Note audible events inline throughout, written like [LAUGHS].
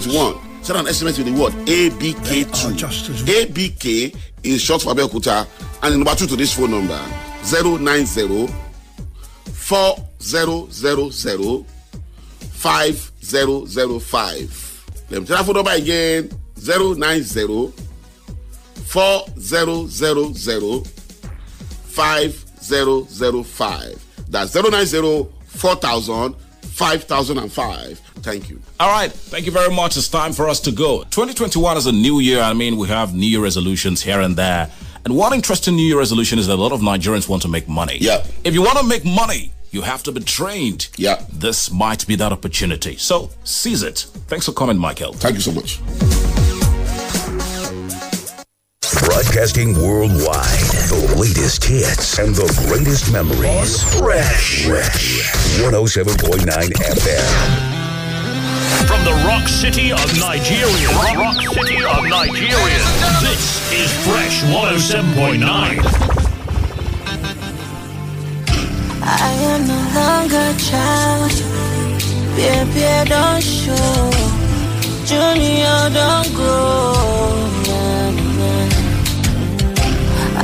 21. Send an SMS with the word ABK2. ABK is short for Abeokuta. And the number two to this phone number 090 4000 5005. Let me tell that phone number again 090 4000 5005. That's 090 4000 5005. Thank you. All right. Thank you very much. It's time for us to go. 2021 is a new year. I mean, we have new year resolutions here and there. And one interesting new year resolution is that a lot of Nigerians want to make money. Yeah. If you want to make money, you have to be trained. Yeah. This might be that opportunity. So seize it. Thanks for coming, Michael. Thank you so much. Broadcasting worldwide. The latest hits and the greatest memories. Fresh. Fresh. 107.9 FM. From the rock city of Nigeria. Rock city of Nigeria. This is Fresh 107.9. I am no longer a child. Baby, don't show. Junior, don't grow.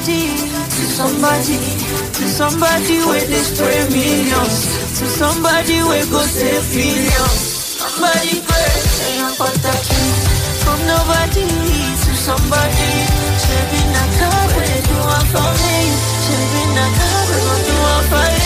nobody to somebody, to somebody where they spray to somebody where go save millions. Somebody great, ain't but that From nobody to somebody, shaving a car where they do one for me, shaving a car where they do one for you.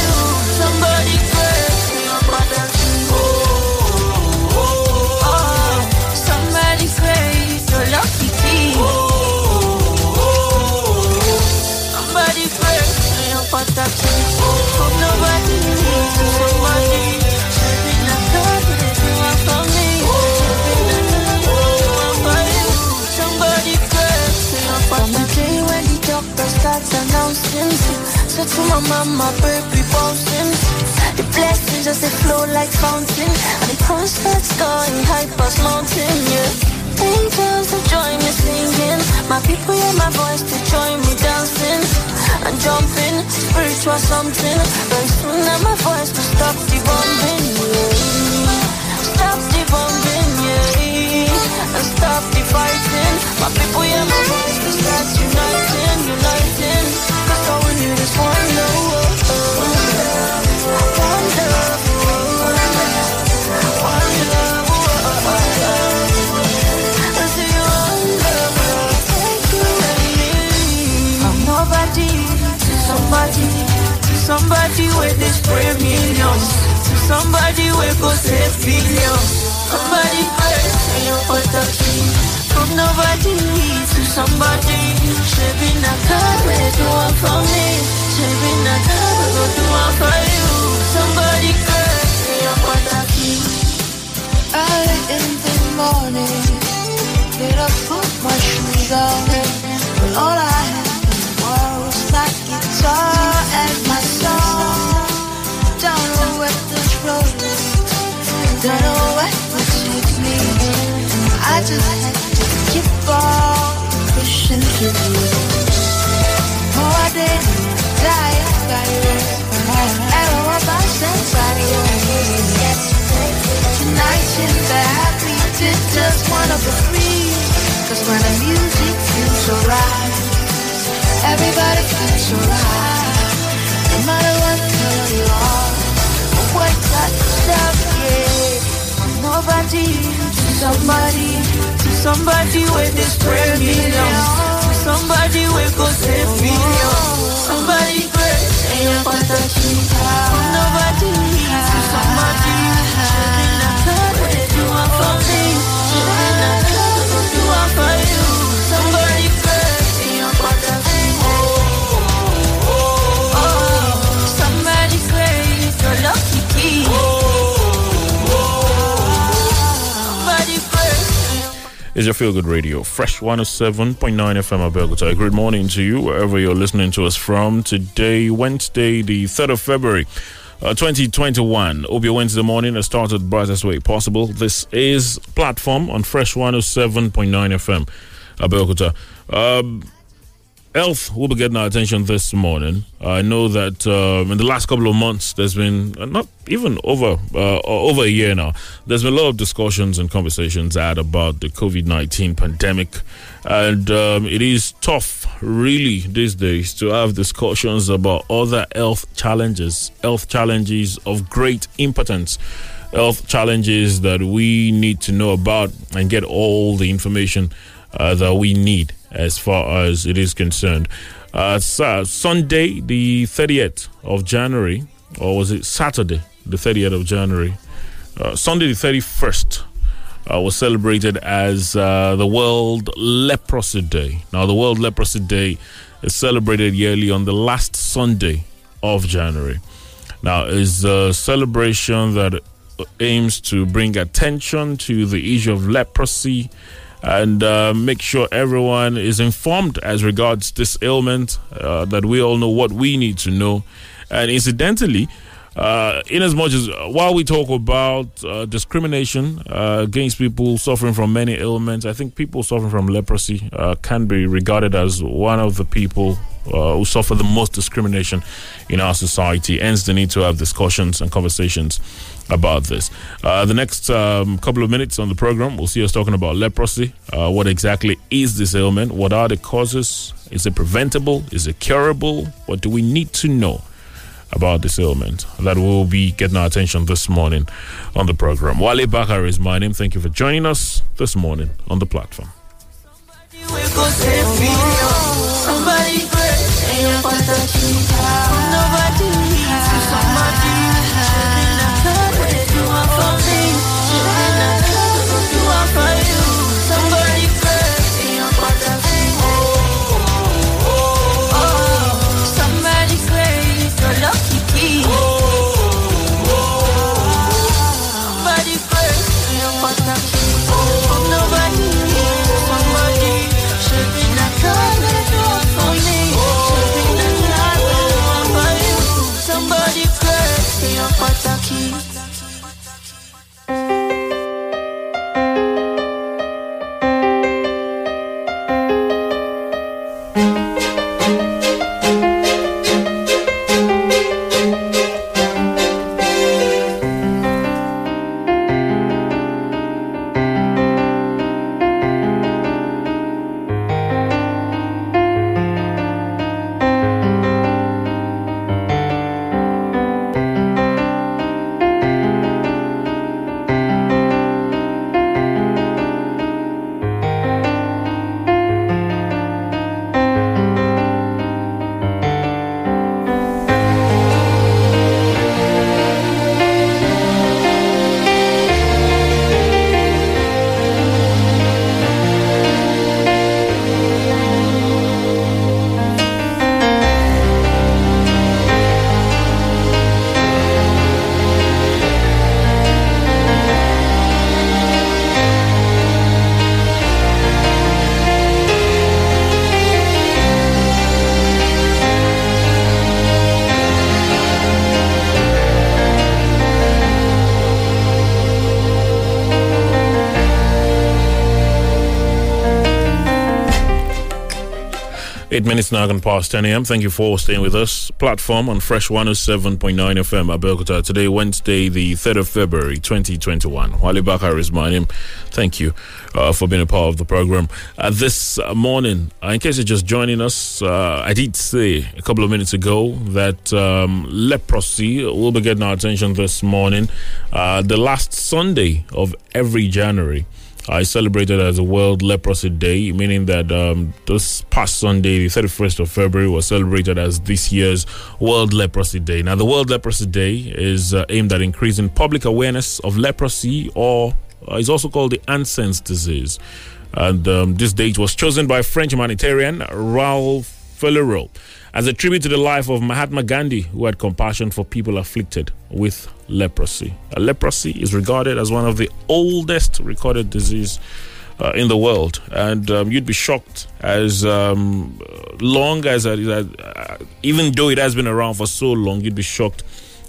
To my mama, baby, bouncing The blessings just they flow like fountain. And the starts going high past mountain, yeah Angels to join me singing. My people hear my voice to join me dancing. And jumping, spiritual something. Very soon now my voice to stop the bombing, yeah. Stop the bombing, yeah. And stop the fighting. My people hear my voice to start uniting, uniting. Cause all we need is one love somebody somebody where they spray To somebody where go save billions Somebody first, say you put the From nobody to somebody Shaving a car Just keep on pushing through. Sense Tonight in the happy just wanna be free. Cause when the music feels so right. Everybody feels so right. No matter what color you are nobody somebody To somebody where they spray millions To somebody where go save billions Somebody great, ain't but is your feel good radio. Fresh 107.9 FM Abeokuta. Great morning to you, wherever you're listening to us from. Today, Wednesday, the 3rd of February. Uh, 2021. Hope your Wednesday morning has started the brightest way possible. This is Platform on Fresh 107.9 FM, Abeokuta. Um, health will be getting our attention this morning. I know that um, in the last couple of months, there's been uh, not even over uh, over a year now. There's been a lot of discussions and conversations had about the COVID nineteen pandemic, and um, it is tough, really, these days to have discussions about other health challenges, health challenges of great importance. Health challenges that we need to know about and get all the information uh, that we need as far as it is concerned. Uh, Sunday, the 30th of January, or was it Saturday, the 30th of January? Uh, Sunday, the 31st, uh, was celebrated as uh, the World Leprosy Day. Now, the World Leprosy Day is celebrated yearly on the last Sunday of January. Now, it's a celebration that aims to bring attention to the issue of leprosy and uh, make sure everyone is informed as regards this ailment, uh, that we all know what we need to know. And incidentally, uh, in as much as while we talk about uh, discrimination uh, against people suffering from many ailments, I think people suffering from leprosy uh, can be regarded as one of the people uh, who suffer the most discrimination in our society. Hence, the need to have discussions and conversations about this. Uh, the next um, couple of minutes on the program, we'll see us talking about leprosy. Uh, what exactly is this ailment? What are the causes? Is it preventable? Is it curable? What do we need to know about this ailment? That will be getting our attention this morning on the program. Wale Bakar is my name. Thank you for joining us this morning on the platform. Eight minutes now and past 10 a.m. Thank you for staying with us. Platform on Fresh 107.9 FM, Abeokuta. Today, Wednesday, the 3rd of February, 2021. Wale Bakar is my name. Thank you uh, for being a part of the program. Uh, this morning, uh, in case you're just joining us, uh, I did say a couple of minutes ago that um, leprosy will be getting our attention this morning. Uh, the last Sunday of every January. I celebrated as a World Leprosy Day, meaning that um, this past Sunday, the 31st of February, was celebrated as this year's World Leprosy Day. Now, the World Leprosy Day is uh, aimed at increasing public awareness of leprosy, or uh, is also called the Hansen's disease. And um, this date was chosen by French humanitarian Raoul Follereau as a tribute to the life of Mahatma Gandhi, who had compassion for people afflicted with leprosy. leprosy is regarded as one of the oldest recorded disease uh, in the world, and um, you'd be shocked as um, long as uh, even though it has been around for so long, you'd be shocked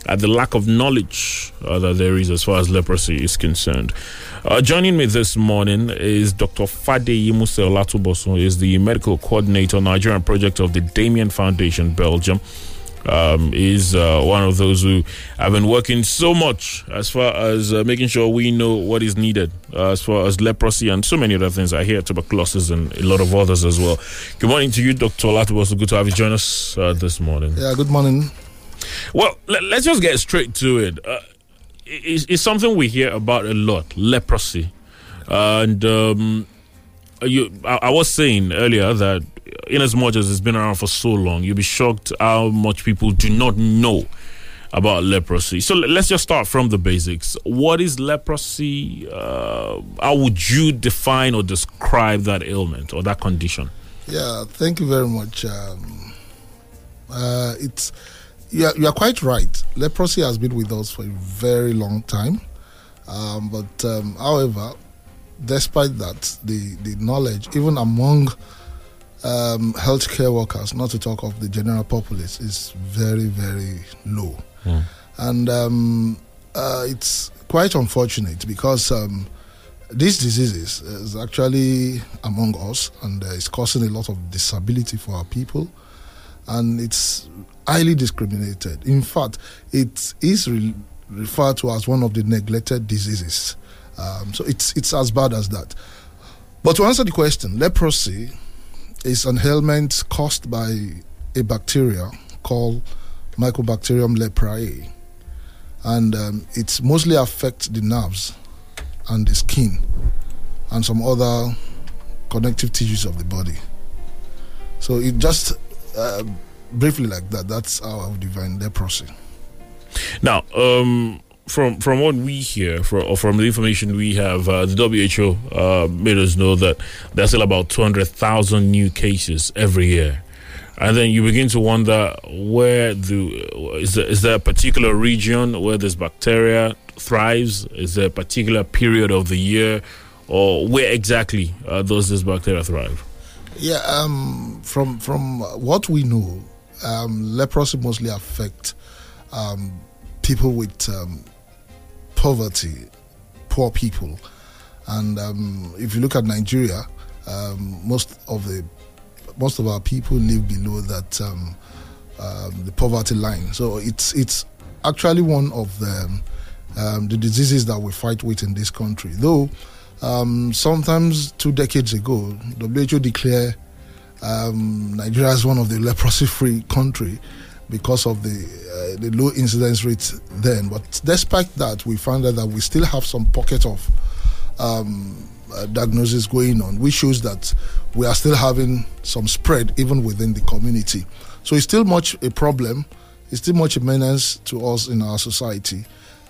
at the lack of knowledge uh, that there is as far as leprosy is concerned. Uh, joining me this morning is Dr. Fade Muse Olatuboso, is the medical coordinator Nigerian project of the Damien Foundation, Belgium. Um, is uh, one of those who have been working so much as far as uh, making sure we know what is needed uh, as far as leprosy and so many other things. I hear tuberculosis and a lot of others as well. Good morning to you, Dr. Olatuboso. Good to have you join us uh, this morning. Yeah, good morning. Well, let, us just get straight to it. Uh, it's, it's, something we hear about a lot leprosy. and um, you, I, I, was saying earlier that, in as much as it's been around for so long, you'll be shocked how much people do not know about leprosy. So let's just start from the basics. What is leprosy? Uh, how would you define or describe that ailment or that condition? Yeah, thank you very much. Um, uh, it's you are, you are quite right. Leprosy has been with us for a very long time. Um, but um, however, despite that, the, the knowledge, even among um, healthcare workers, not to talk of the general populace, is very, very low. Mm. And um, uh, it's quite unfortunate because um, these diseases is actually among us and uh, it's causing a lot of disability for our people. And it's highly discriminated. In fact, it is re- referred to as one of the neglected diseases. Um, so it's it's as bad as that. But to answer the question, leprosy is an ailment caused by a bacteria called Mycobacterium leprae, and um, it mostly affects the nerves and the skin and some other connective tissues of the body. So it just uh, briefly like that. That's how I would define leprosy. Now, um, from from what we hear, from, from the information we have, uh, the WHO uh, made us know that there's still about 200,000 new cases every year. And then you begin to wonder where the is there, is there a particular region where this bacteria thrives? Is there a particular period of the year, or where exactly uh, does this bacteria thrive? Yeah, um, from from what we know, um, leprosy mostly affect um, people with um, poverty, poor people, and um, if you look at Nigeria, um, most of the most of our people live below that the poverty line. So it's it's actually one of the the diseases that we fight with in this country, though. Um, sometimes two decades ago, WHO declared um, Nigeria is one of the leprosy-free country because of the uh, the low incidence rate then. But despite that, we found out that we still have some pocket of um, uh, diagnosis going on, which shows that we are still having some spread even within the community. So it's still much a problem. It's still much a menace to us in our society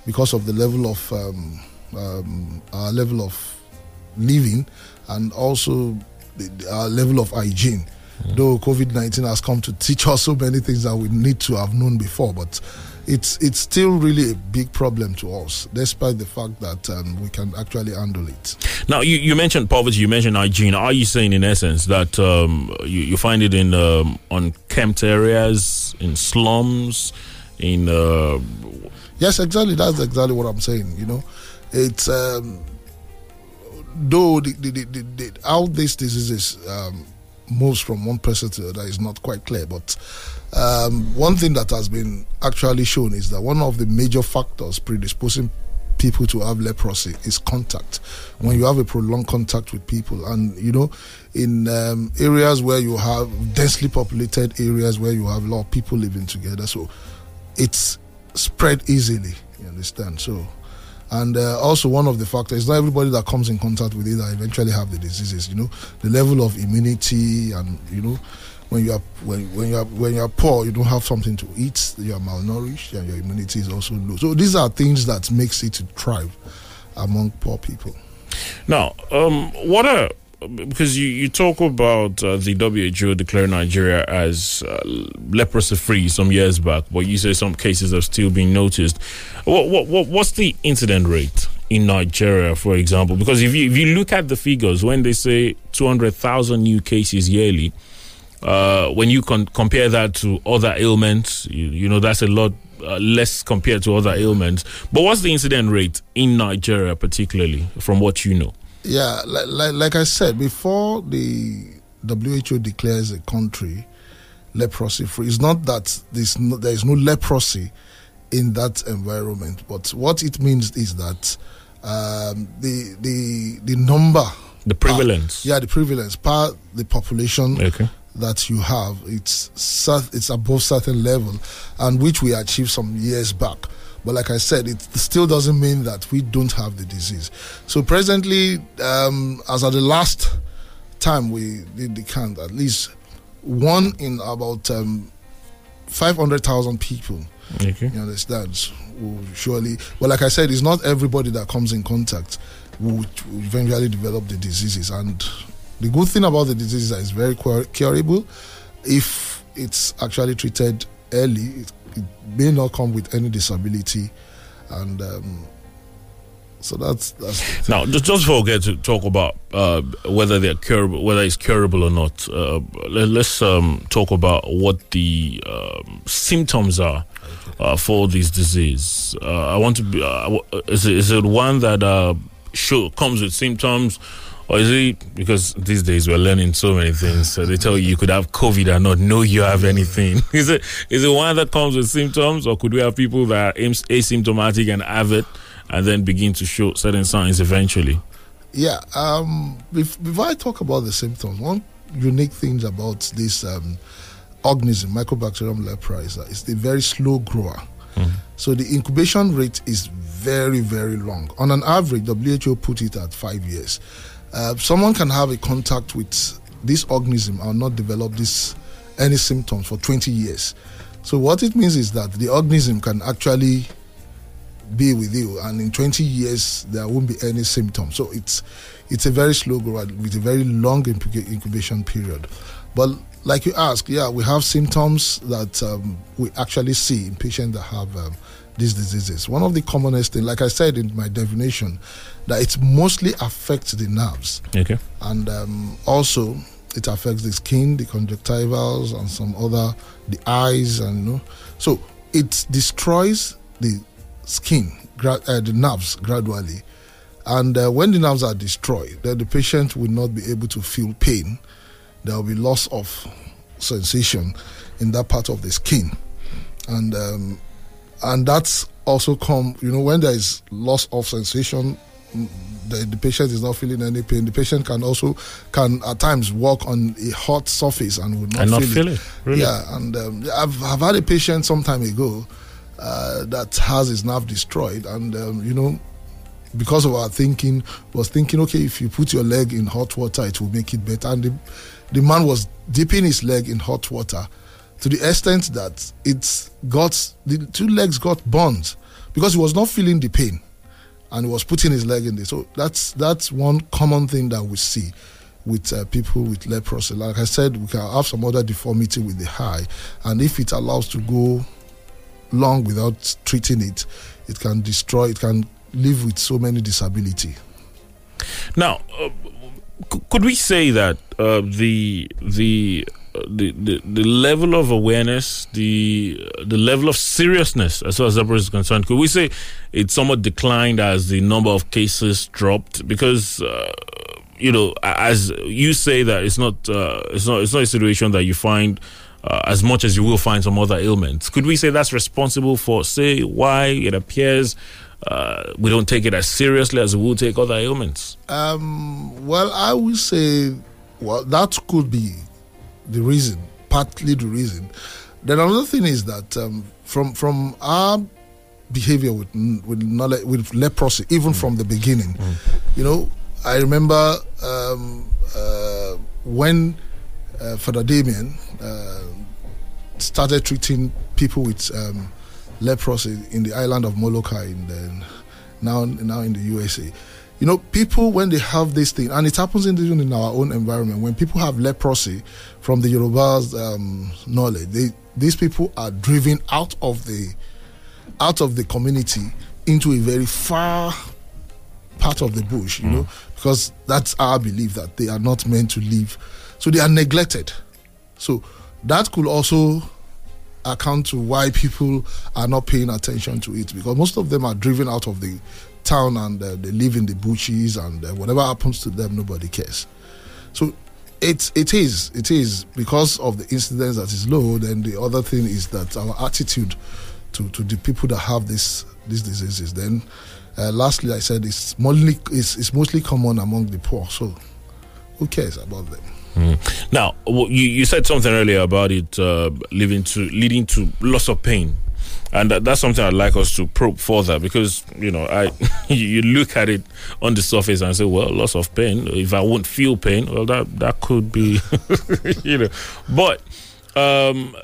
because of the level of um, um our level of living and also our level of hygiene. Mm. Though COVID 19 has come to teach us so many things that we need to have known before, but it's it's still really a big problem to us, despite the fact that um, we can actually handle it. Now, you, you mentioned poverty, you mentioned hygiene. Are you saying, in essence, that um, you, you, find it in um, unkempt areas, in slums, in. Uh... Yes, exactly. That's exactly what I'm saying. You know, it's. Um, though the, the, the, the, how this disease um, moves from one person to another is not quite clear. But um, one thing that has been actually shown is that one of the major factors predisposing people to have leprosy is contact. When you have a prolonged contact with people, and you know, in um, areas where you have densely populated areas where you have a lot of people living together, so it's spread easily. You understand? So and uh, also, one of the factors, not everybody that comes in contact with it that eventually have the diseases. You know, the level of immunity, and you know, when you are when, when you are when you are poor, you don't have something to eat. You are malnourished, and your immunity is also low. So these are things that makes it thrive among poor people. Now, um, what are because you, you talk about uh, the WHO declaring Nigeria as uh, leprosy free some years back, but you say some cases are still being noticed. What, what, what what's the incident rate in Nigeria, for example? Because if you if you look at the figures, when they say two hundred thousand new cases yearly, uh, when you con- compare that to other ailments, you, you know that's a lot uh, less compared to other ailments. But what's the incident rate in Nigeria, particularly from what you know? Yeah, like, like, like I said before, the WHO declares a country leprosy free. It's not that there's no, there is no leprosy in that environment, but what it means is that um, the the the number, the prevalence, per, yeah, the prevalence per the population okay. that you have, it's it's above certain level, and which we achieved some years back. But like I said, it still doesn't mean that we don't have the disease. So presently, um, as at the last time we did the count, at least one in about um, 500,000 people. Okay. You understand? Will surely, but like I said, it's not everybody that comes in contact will, eventually develop the diseases. And the good thing about the disease is that it's very curable. If it's actually treated early, it, it may not come with any disability. And um, so that's that's now just just before we get to talk about uh, whether they're curable, whether it's curable or not. Uh, let, us um, talk about what the um, symptoms are uh, for this disease. Uh, I want to be. Uh, is it, is it one that uh, show, comes with symptoms? Or is it because these days we're learning so many things? So they tell you you could have COVID and not know you have anything. [LAUGHS] Is it is it one that comes with symptoms, or could we have people that are asymptomatic and have it? and then begin to show certain signs eventually? Yeah. Um, before I talk about the symptoms, one unique thing about this um, organism, Mycobacterium leprae, is that it's a very slow grower. Mm. So the incubation rate is very, very long. On an average, WHO put it at five years. Uh, someone can have a contact with this organism and not develop this any symptoms for 20 years. So what it means is that the organism can actually be with you, and in 20 years there won't be any symptoms. So it's it's a very slow growth with a very long incubation period. But like you ask, yeah, we have symptoms that um, we actually see in patients that have um, these diseases. One of the commonest things, like I said in my definition, that it mostly affects the nerves. Okay. And um, also it affects the skin, the conjunctivals, and some other the eyes, and you know. So it destroys the skin, gra- uh, the nerves gradually. And uh, when the nerves are destroyed, then the patient will not be able to feel pain. There will be loss of sensation in that part of the skin, and um, and that's also come. You know, when there is loss of sensation, the, the patient is not feeling any pain. The patient can also can at times walk on a hot surface and will not, and feel, not feel it. it. Really? Yeah, and um, I've I've had a patient some time ago uh, that has his nerve destroyed. And, um, you know, because of our thinking, was thinking, okay, if you put your leg in hot water, it will make it better. And the, the man was dipping his leg in hot water to the extent that it's got, the two legs got burned because he was not feeling the pain and he was putting his leg in there. So that's, that's one common thing that we see with uh, people with leprosy. Like I said, we can have some other deformity with the eye, and if it allows to go long without treating it, it can destroy, it can live with so many disability. Now, uh, could we say that uh, the the the, the, the level of awareness, the the level of seriousness as far as that is concerned, could we say it somewhat declined as the number of cases dropped? Because uh, you know, as you say that it's not uh, it's not it's not a situation that you find uh, as much as you will find some other ailments. Could we say that's responsible for, say, why it appears uh, we don't take it as seriously as we will take other ailments? Um, well, I would say, well, that could be the reason, partly the reason. Then another thing is that um, from from our behavior with with knowledge, with leprosy, even mm. from the beginning, mm. you know, I remember um, uh, when uh, Father Damien uh, started treating people with um, leprosy in the island of Molokai, in the, now now in the USA. You know, people when they have this thing, and it happens in, even in our own environment, when people have leprosy from the Yoruba's um, knowledge, they, these people are driven out of the out of the community into a very far part of the bush, you know, because that's our belief that they are not meant to live. So they are neglected. So that could also account to why people are not paying attention to it because most of them are driven out of the town and uh, they live in the bushes and uh, whatever happens to them nobody cares. So it it is it is because of the incidence that is low then the other thing is that our attitude to, to the people that have this these diseases. Then uh, lastly i said it's mostly it's, it's mostly common among the poor so who cares about them? Mm. Now, you, you said something earlier about it uh, leading to leading to loss of pain, and that, that's something I'd like us to probe further because you know I [LAUGHS] you look at it on the surface and say, well, loss of pain. If I won't feel pain, well, that that could be, [LAUGHS] you know, but. Um,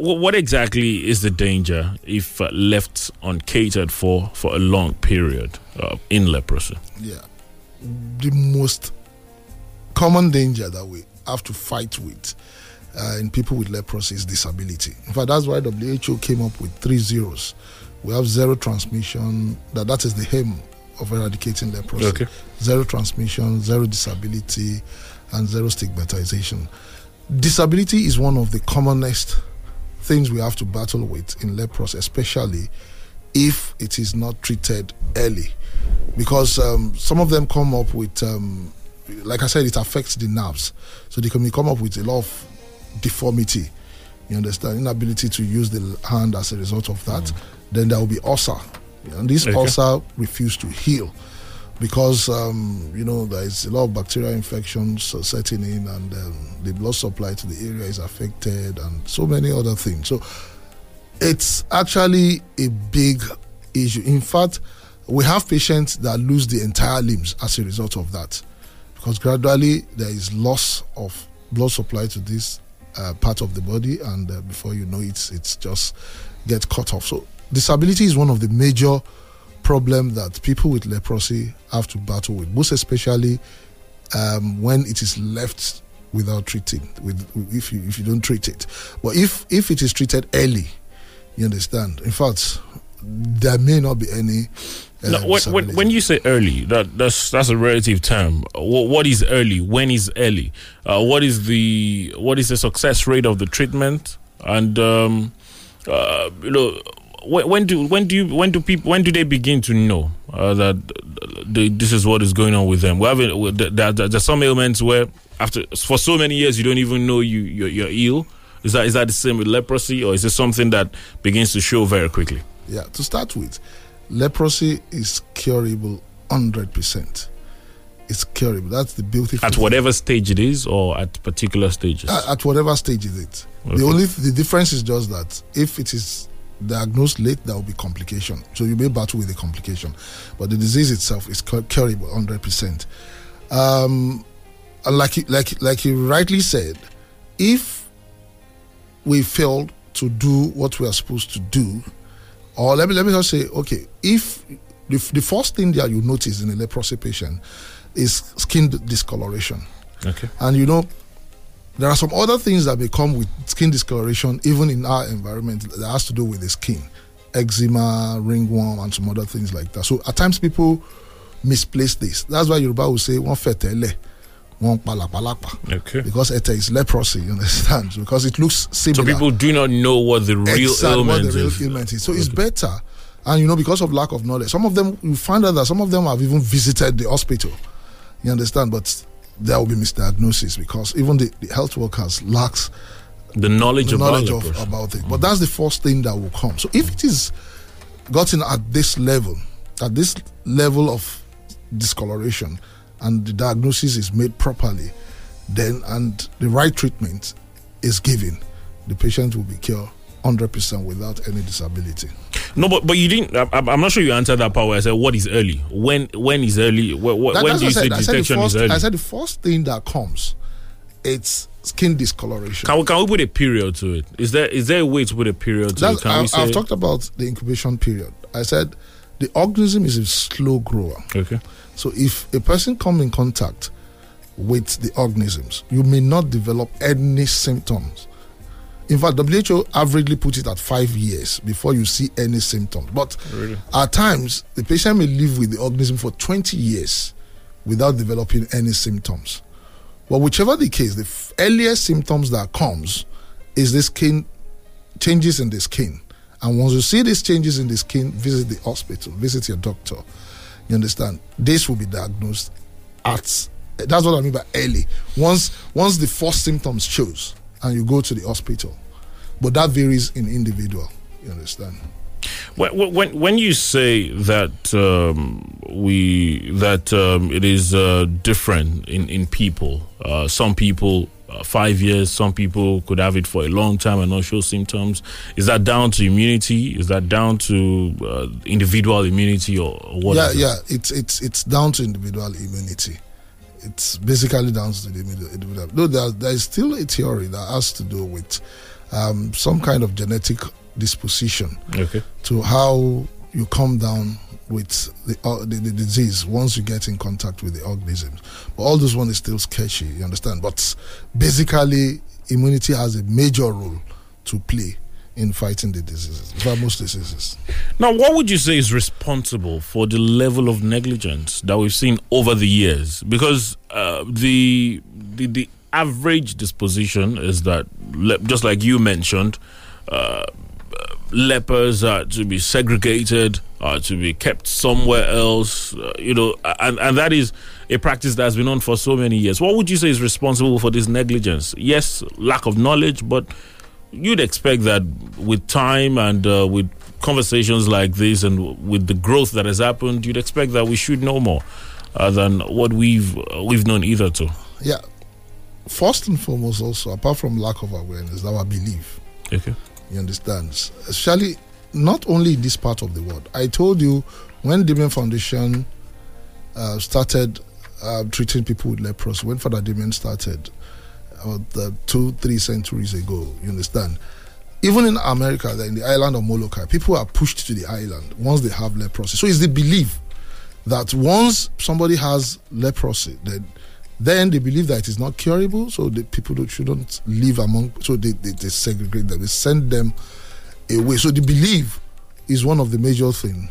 what exactly is the danger if uh, left uncatered for for a long period uh, in leprosy? yeah the most common danger that we have to fight with uh, in people with leprosy is disability. In fact, that's why WHO came up with three zeros. We have zero transmission. That that is the aim of eradicating leprosy. Okay. Zero transmission, zero disability, and zero stigmatization. Disability is one of the commonest things we have to battle with in leprosy, especially if it is not treated early, because um, some of them come up with, um, like I said, it affects the nerves, so they can come up with a lot of deformity. You understand? Inability to use the hand as a result of that. Then there will be ulcer, and this Okay. ulcer refuse to heal because um, you know there is a lot of bacterial infections setting in, and um, the blood supply to the area is affected, and so many other things. So it's actually a big issue. In fact, we have patients that lose the entire limbs as a result of that, because gradually there is loss of blood supply to this uh, part of the body, and uh, before you know it, it's just get cut off. So disability is one of the major problem that people with leprosy have to battle with, most especially um, when it is left without treating. With if you if you don't treat it, but if if it is treated early, you understand. In fact, there may not be any. No, when, when, when you say early, that that's that's a relative term. What, what is early? When is early? Uh, what is the what is the success rate of the treatment? And um, uh, you know, when, when do when do you when do people when do they begin to know uh, that the, this is what is going on with them? We have there, there, there's some ailments where after for so many years you don't even know you you're, you're ill. Is that is that the same with leprosy, or is it something that begins to show very quickly? Yeah, to start with, leprosy is curable 100%. It's curable. That's the beautiful At thing. whatever stage it is, or at particular stages. At, at whatever stage is it. Okay. The only the difference is just that if it is diagnosed late, there will be complication. So you may battle with the complication, but the disease itself is cur- curable 100%. Um, and like like like you rightly said, if we fail to do what we are supposed to do, or let me let me just say, okay, if the, the first thing that you notice in a leprosy patient is skin discoloration. Okay. And you know, there are some other things that may come with skin discoloration, even in our environment, that has to do with the skin, eczema, ringworm, and some other things like that. So at times people misplace this. That's why Yoruba will say one fetele, one palapalapa. Okay. Because ete is leprosy, you understand? Because it looks similar. So people do not know what the real Exact ailment what the real is. ailment is. So it's better. And you know, because of lack of knowledge, some of them you find out that some of them have even visited the hospital. You understand? But there will be misdiagnosis because even the, the health workers lacks The knowledge the about knowledge of, about it. But mm. that's the first thing that will come. So if it is gotten at this level, at this level of discoloration, and the diagnosis is made properly, then and the right treatment is given, the patient will be cured 100% without any disability. No, but but you didn't. I, I'm I'm not sure you answered that part. Where I said, "What is early? When when is early? Wh- wh- That- when do you say I said. I said the detection first, is early?" I said the first thing that comes, it's skin discoloration. can we can we put a period to it? Is there is there a way to put a period to it? Can I, say? I've talked about the incubation period. I said the organism is a slow grower. okay. So if a person come in contact with the organisms, you may not develop any symptoms In fact, WHO averagely put it at five years before you see any symptoms. But at times, the patient may live with the organism for 20 years without developing any symptoms. But whichever the case, the f- earliest symptoms that comes is the skin changes in the skin. And once you see these changes in the skin, visit the hospital, visit your doctor. You understand? This will be diagnosed at that's what I mean by early. Once once the first symptoms shows and you go to the hospital. But that varies in individual. You understand? When, when, when you say that um, we that um, it is uh, different in in people, uh, some people uh, five years, some people could have it for a long time and not show symptoms. Is that down to immunity? Is that down to uh, individual immunity or what? yeah, yeah. It's it's it's down to individual immunity. It's basically down to the individual. individual. No, there, there is still a theory that has to do with um, some kind of genetic disposition Okay. to how you come down with the, uh, the the disease once you get in contact with the organisms. But all this one is still sketchy. You understand? But basically, immunity has a major role to play in fighting the diseases. Most diseases. Now, what would you say is responsible for the level of negligence that we've seen over the years? Because uh, the, the the average disposition is that, just like you mentioned, uh, lepers are to be segregated, are to be kept somewhere else, uh, you know, and, and that is a practice that has been on for so many years. What would you say is responsible for this negligence? Yes, lack of knowledge, but you'd expect that with time and uh, with conversations like this and with the growth that has happened, you'd expect that we should know more uh, than what we've uh, we've known either to. Yeah. First and foremost, also, apart from lack of awareness, our belief. Okay. You understand? Especially not only in this part of the world. I told you when Damien Foundation uh, started uh, treating people with leprosy, when Father Damien started about uh, two, three centuries ago, you understand? Even in America, in the island of Molokai, people are pushed to the island once they have leprosy. So it's the belief that once somebody has leprosy, then then they believe that it is not curable, so the people shouldn't live among. So they, they, they segregate them, they send them away. So the belief is one of the major things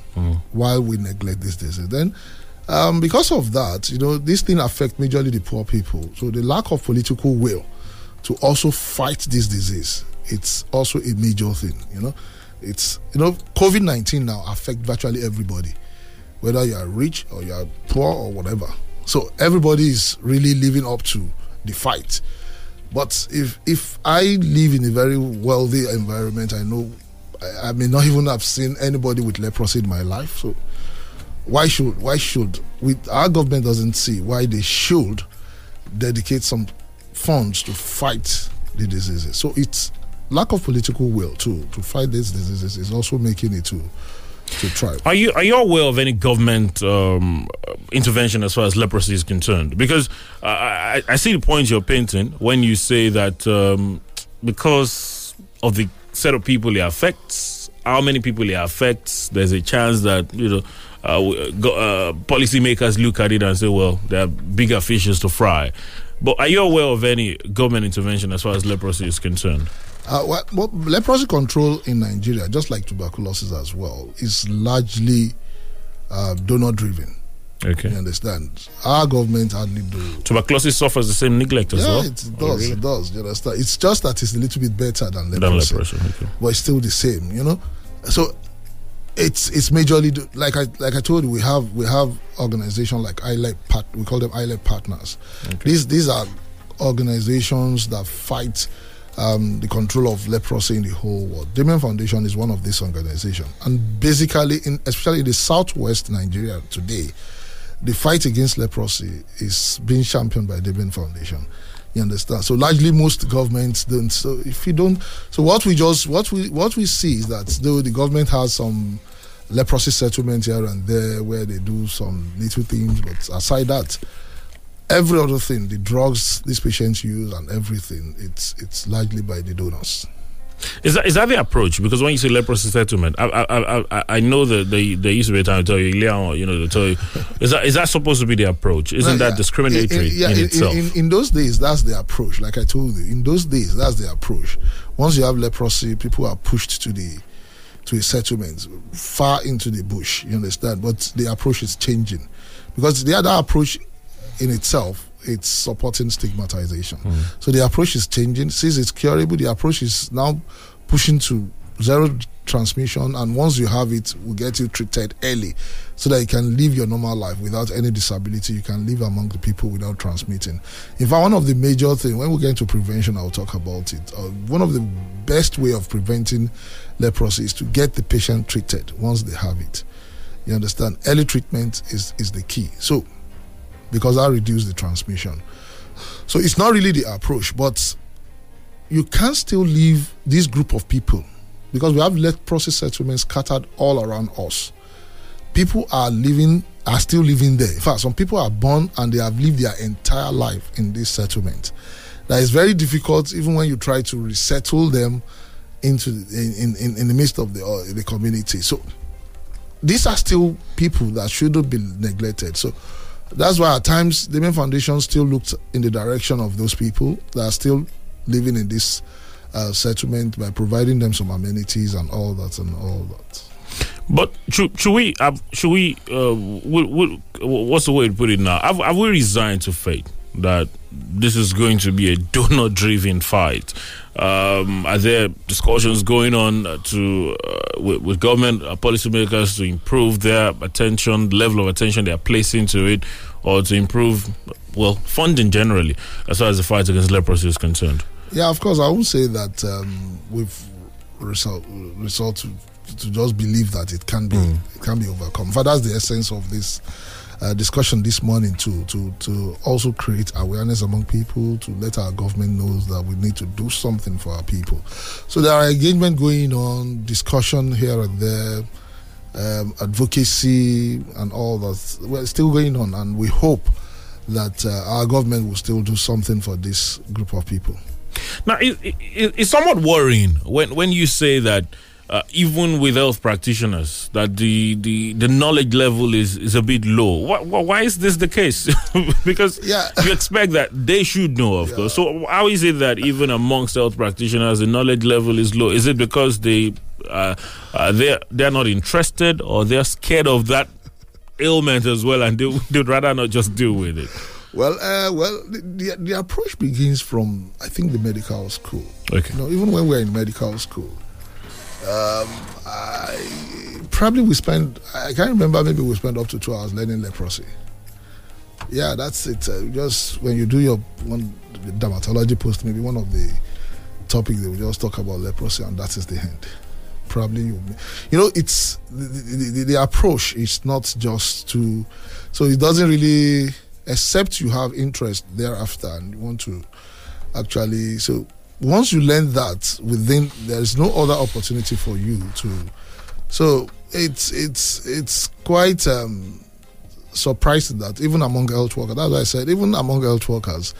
why we neglect this disease. Then, um, because of that, you know, this thing affects majorly the poor people. So the lack of political will to also fight this disease, it's also a major thing. You know, it's you know, COVID nineteen now affect virtually everybody, whether you are rich or you are poor or whatever. So everybody is really living up to the fight. But if if I live in a very wealthy environment, I know I, I may not even have seen anybody with leprosy in my life. So why should why should we our government doesn't see why they should dedicate some funds to fight the diseases. So it's lack of political will too to fight these diseases is also making it to to try. Are you are you aware of any government um, intervention as far as leprosy is concerned? Because uh, I, I see the point you're painting when you say that um, because of the set of people it affects, how many people it affects, there's a chance that you know uh, uh, policymakers look at it and say, well, there are bigger fishes to fry. But are you aware of any government intervention as far as leprosy is concerned? Uh, well, well, leprosy control in Nigeria, just like tuberculosis as well, is largely uh, donor driven. Okay. You understand? Our government hardly do. Tuberculosis suffers the same neglect as yeah, well. it does. Oh, really? It does. You understand? It's just that it's a little bit better than Than leprosy, leprosy, okay. but it's still the same. You know, so it's it's majorly do- like I like I told you. We have we have organizations like ILEP part. We call them ILEP partners. These these are organizations that fight um, the control of leprosy in the whole world. Damien Foundation is one of these organizations, and basically, in especially in the southwest Nigeria today, the fight against leprosy is being championed by Damien Foundation. You understand? So largely, most governments don't. So if you don't, so what we just what we what we see is that though the government has some leprosy settlement here and there where they do some little things, but aside that, every other thing, the drugs these patients use and everything, it's it's largely by the donors. Is that is that the approach? Because when you say leprosy settlement, I I I, I know that they they used to be a time to tell you, you know, to tell you, is that is that supposed to be the approach? Isn't that discriminatory in, in, yeah, in, itself? In, in, those days, that's the approach. Like I told you, in those days, that's the approach. Once you have leprosy, people are pushed to the to a settlement far into the bush. You understand? But the approach is changing because the other approach in itself it's supporting stigmatization. Mm. So the approach is changing. Since it's curable, the approach is now pushing to zero transmission and once you have it we get you treated early so that you can live your normal life without any disability you can live among the people without transmitting in fact one of the major things when we get into prevention i'll talk about it uh, one of the best way of preventing leprosy is to get the patient treated once they have it you understand early treatment is is the key so because that reduces the transmission so it's not really the approach but you can still leave this group of people because we have leprosy settlements scattered all around us. People are living, are still living there. In fact, some people are born and they have lived their entire life in this settlement. That is very difficult, even when you try to resettle them into in, in, in the midst of the uh, the community. So these are still people that shouldn't be neglected. So that's why at times Damien Foundation still looked in the direction of those people that are still living in this uh, settlement by providing them some amenities and all that and all that. But should, should we should we uh, what's the way to put it now? Have, have we resigned to fate that this is going to be a donor-driven fight? Um, are there discussions going on to uh, with, with, government uh, policymakers to improve their attention, level of attention they are placing to it, or to improve well funding generally as far as the fight against leprosy is concerned? Yeah, of course. I would say that um, we've result result to, to just believe that it can be mm. it can be overcome. But that's the essence of this uh, discussion this morning to to to also create awareness among people to let our government knows that we need to do something for our people. So there are engagement going on, discussion here and there. Um, advocacy and all that well, still going on, and we hope that uh, our government will still do something for this group of people. Now, it, it, it's somewhat worrying when, when you say that uh, even with health practitioners, that the, the, the knowledge level is, is a bit low. Why, why is this the case? [LAUGHS] because yeah. [LAUGHS] you expect that they should know, of yeah. course. So, how is it that even amongst health practitioners, the knowledge level is low? Is it because they uh, uh, they're they're not interested, or they're scared of that ailment as well, and they, [LAUGHS] they'd rather not just deal with it? Well, uh, well, the, the, the, approach begins from I think the medical school. Okay. You know, even when we're in medical school, um, I probably we spend I can't remember maybe we spent up to two hours learning leprosy. Yeah, that's it. Uh, just when you do your one dermatology post, maybe one of the topics they will just talk about leprosy, and that is the end. Probably you, you know, it's the, the, the approach is not just to, so it doesn't really except you have interest thereafter and you want to actually so once you learn that within there is no other opportunity for you to so it's it's it's quite um, surprising that even among health workers that's i said even among health workers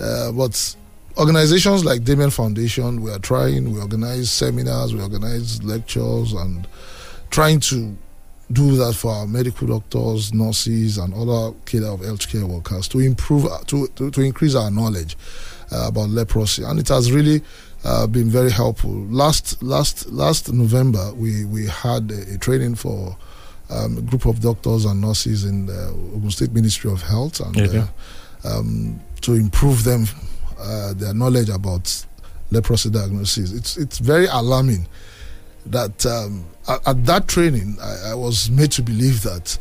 uh, but organizations like Damien Foundation, we are trying, we organize seminars, we organize lectures, and trying to do that for our medical doctors, nurses, and other care of healthcare workers to improve, to, to, to increase our knowledge about leprosy. And it has really uh, been very helpful. Last last last November, we, we had a, a training for um, a group of doctors and nurses in the Ogun State Ministry of Health and okay. uh, um, to improve them uh, their knowledge about leprosy diagnosis. It's it's very alarming that um, at, at, that training, I, I, was made to believe that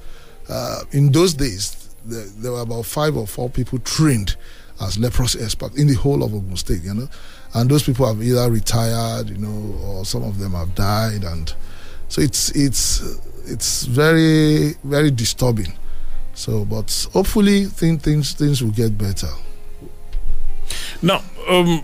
uh, in those days, there, there, were about five or four people trained as leprosy experts in the whole of Ogun State, you know. And those people have either retired, you know, or some of them have died. And so it's, it's, it's very, very disturbing. So, but hopefully things, things, things will get better. Now, um,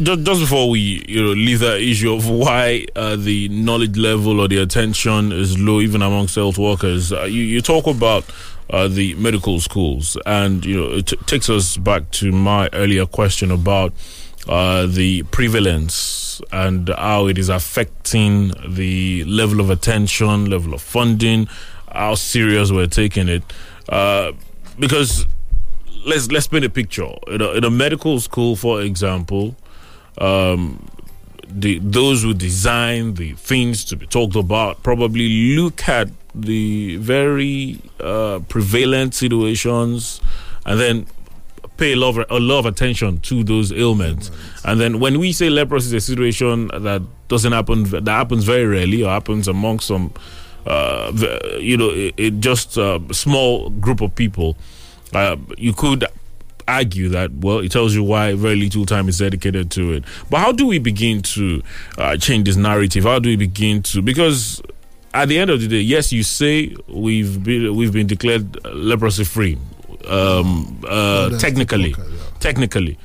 just, before we you know leave that issue of why uh, the knowledge level or the attention is low even amongst health workers, uh, you, you talk about uh, the medical schools, and you know it t- takes us back to my earlier question about uh, the prevalence and how it is affecting the level of attention, level of funding, how serious we're taking it. Uh, because let's let's paint a picture. In a, in a medical school, for example, um, the those who design the things to be talked about probably look at the very uh, prevalent situations and then pay a lot, of, a lot of attention to those ailments. And then when we say leprosy is a situation that doesn't happen, that happens very rarely or happens among some, uh, you know, it, it just a small group of people, uh, you could argue that well it tells you why very little time is dedicated to it but how do we begin to uh, change this narrative how do we begin to because at the end of the day yes you say we've been we've been declared leprosy free um, uh, that's technically okay, yeah. technically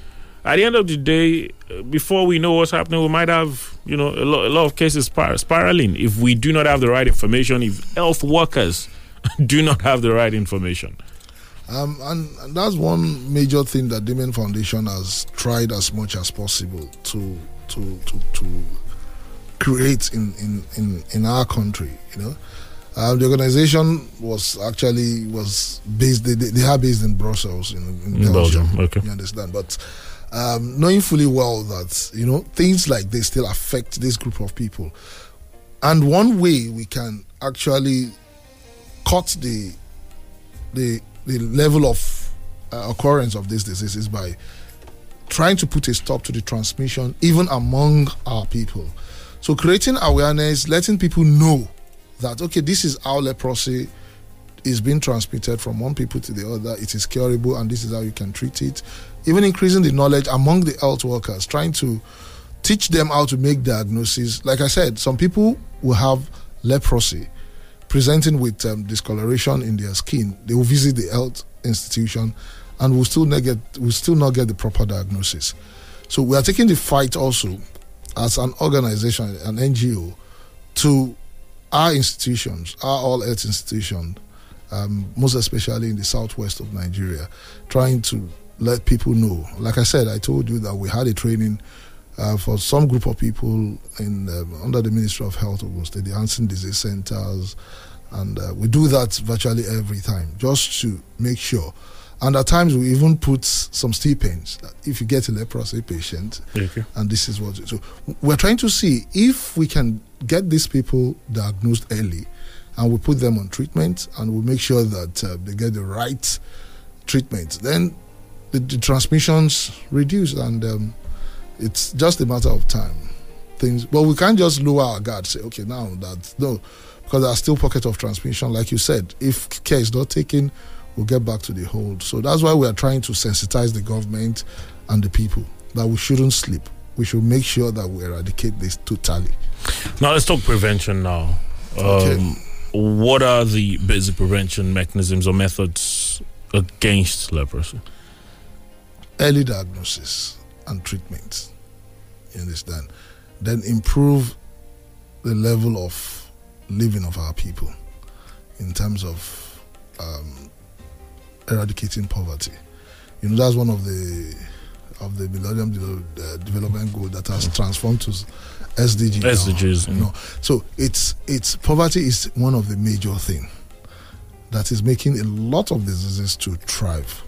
at the end of the day before we know what's happening we might have you know a lot, a lot of cases spir- spiraling if we do not have the right information if health workers [LAUGHS] do not have the right information Um, and, and that's one major thing that Damien Foundation has tried as much as possible to to to, to create in, in, in, in our country. You know, uh, the organization was actually was based. They, they they are based in Brussels in, in, In Belgium. Belgium, okay. you understand, but. Um, knowing fully well that you know things like this still affect this group of people, and one way we can actually cut the the the level of uh, occurrence of this disease is by trying to put a stop to the transmission even among our people. So creating awareness, letting people know that okay, this is how leprosy is being transmitted from one people to the other. It is curable, and this is how you can treat it. Even increasing the knowledge among the health workers, trying to teach them how to make diagnoses. Like I said, some people will have leprosy presenting with um, discoloration in their skin. They will visit the health institution and will still not get will still not get the proper diagnosis. So we are taking the fight also as an organization, an NGO, to our institutions, our all health institutions, um, most especially in the southwest of Nigeria, trying to let people know. Like I said, I told you that we had a training uh, for some group of people in um, under the Ministry of Health of State, the Hansen Disease Centers, and uh, we do that virtually every time just to make sure. And at times we even put some stipends if you get a leprosy patient, Okay. and this is what. So we're trying to see if we can get these people diagnosed early, and we put them on treatment, and we make sure that uh, they get the right treatment. Then the, the transmissions reduce, and um, it's just a matter of time. Things, but we can't just lower our guard. Say, okay, now that no, because there are still pockets of transmission. Like you said, if care is not taken, we'll get back to the hold. So that's why we are trying to sensitize the government and the people that we shouldn't sleep. We should make sure that we eradicate this totally. Now let's talk prevention now. Um, Okay. What are the basic prevention mechanisms or methods against leprosy? Early diagnosis and treatment. You understand? Then improve the level of living of our people in terms of um, eradicating poverty. You know, that's one of the of the Millennium De- uh, Development Goal that has transformed to SDG. now, SDGs, You know, so it's it's poverty is one of the major thing that is making a lot of diseases to thrive,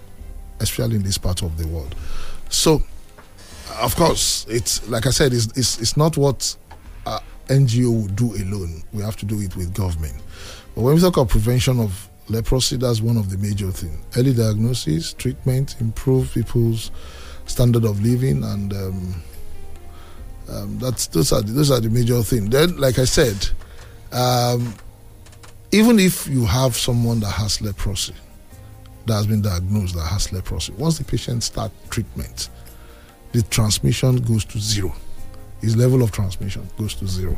especially in this part of the world. So, of course, it's like I said, it's it's, it's not what uh, NGO would do alone. We have to do it with government. But when we talk about prevention of leprosy, that's one of the major things. Early diagnosis, treatment, improve people's standard of living, and um, um, that's those are the, those are the major things. Then, like I said, um, even if you have someone that has leprosy, that has been diagnosed that has leprosy, once the patient start treatment, the transmission goes to zero. His level of transmission goes to zero.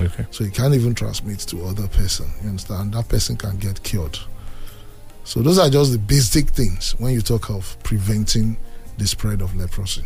Okay. So you can't even transmit to other person. You understand? That person can get cured. So those are just the basic things when you talk of preventing the spread of leprosy.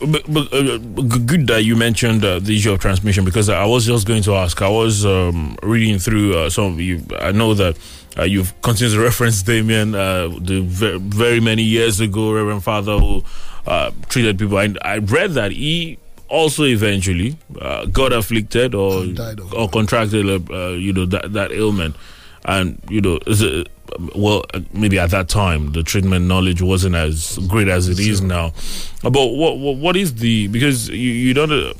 But, but uh, good that you mentioned uh, the issue of transmission because I was just going to ask. I was um, reading through uh, some of you. I know that uh, you've continued to [LAUGHS] reference Damien uh, the ve- very many years ago, Reverend Father who uh, treated people. I, I read that he also eventually uh, got afflicted or And died of or contracted, uh, you know, that that ailment, and you know, it, well, uh, maybe at that time the treatment knowledge wasn't as great as it is now. Uh, But what what, what is the because you you don't. Uh,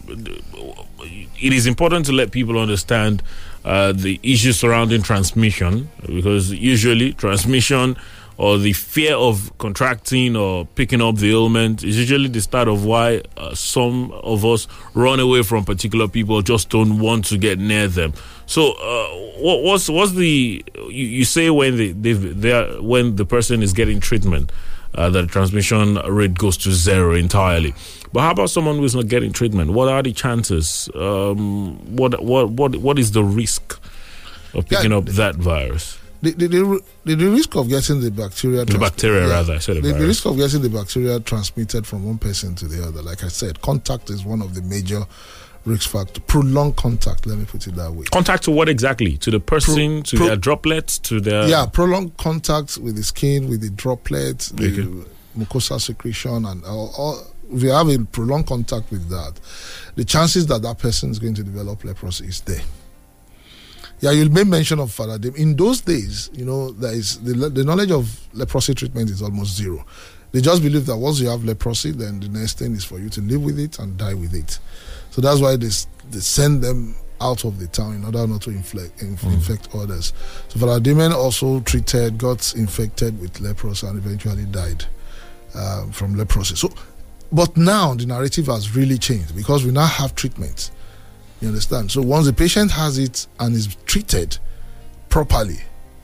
it is important to let people understand uh, the issues surrounding transmission because usually transmission or the fear of contracting or picking up the ailment is usually the start of why uh, some of us run away from particular people or just don't want to get near them. So, uh, what, what's what's the you, you say when they they are when the person is getting treatment, uh, the transmission rate goes to zero entirely. But how about someone who's not getting treatment? What are the chances? Um, what what what what is the risk of picking Yeah, up that virus? The, the, the, the, the risk of getting the bacteria, The bacteria, rather, I said the the, the risk of getting the bacteria transmitted from one person to the other, like I said, contact is one of the major risk factors. Prolonged contact, let me put it that way. Contact to what exactly? To the person, to pro- their droplets, to their yeah, prolonged contact with the skin, with the droplets, the Okay. mucosa secretion, and all, all. If you have a prolonged contact with that, the chances that that person is going to develop leprosy is there. Yeah, you made mention of Father Damien. In those days, you know, there is the, the knowledge of leprosy treatment is almost zero. They just believe that once you have leprosy, then the next thing is for you to live with it and die with it. So that's why they, they send them out of the town in order not to inflect, inf- infect others. So Father Damien also treated, got infected with leprosy, and eventually died um, from leprosy. So, but now the narrative has really changed because we now have treatments. You understand? So once the patient has it and is treated properly,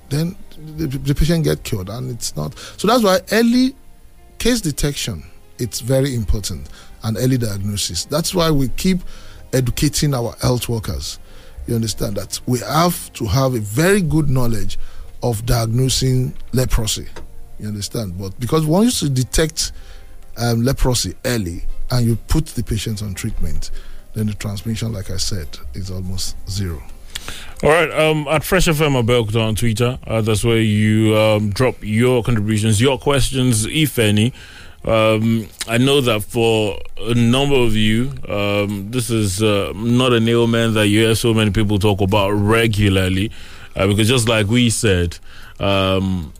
then the, the patient get cured, and it's not. So that's why early case detection it's very important and early diagnosis. That's why we keep educating our health workers. You understand that we have to have a very good knowledge of diagnosing leprosy. You understand? But because once you detect um, leprosy early and you put the patient on treatment, then the transmission, like I said, is almost zero. All right, um, at Fresh FM Abeokuta on Twitter, uh, that's where you um, drop your contributions, your questions, if any. Um, I know that for a number of you, um, this is uh, not an ailment that you hear so many people talk about regularly, uh, because just like we said, um,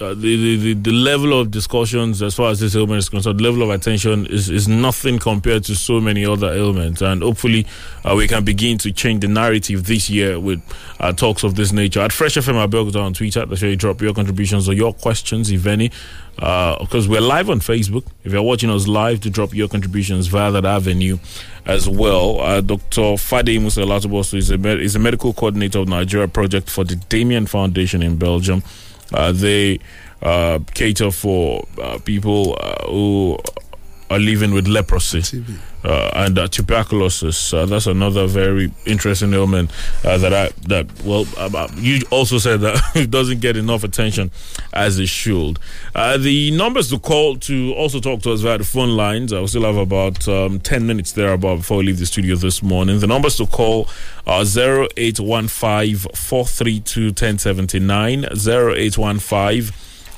uh, the, the, the, level of discussions as far as this ailment is concerned, the level of attention is, is nothing compared to so many other ailments. And hopefully, uh, we can begin to change the narrative this year with uh, talks of this nature. At Fresh FM Abeokuta on Twitter, that's where you drop your contributions or your questions, if any. Because we're live on Facebook. If you're watching us live, to drop your contributions via that avenue as well. Uh, Dr. Fade Musa is a, med- is a medical coordinator of Nigeria project for the Damien Foundation in Belgium. Uh, they uh, cater for uh, people who are living with leprosy uh, and uh, tuberculosis. Uh, that's another very interesting ailment uh, that I that well um, uh, you also said that [LAUGHS] it doesn't get enough attention as it should. Uh, the numbers to call to also talk to us via the phone lines. I will still have about um, ten minutes there about before we leave the studio this morning. The numbers to call are zero eight one five four three two ten seventy nine zero eight one five.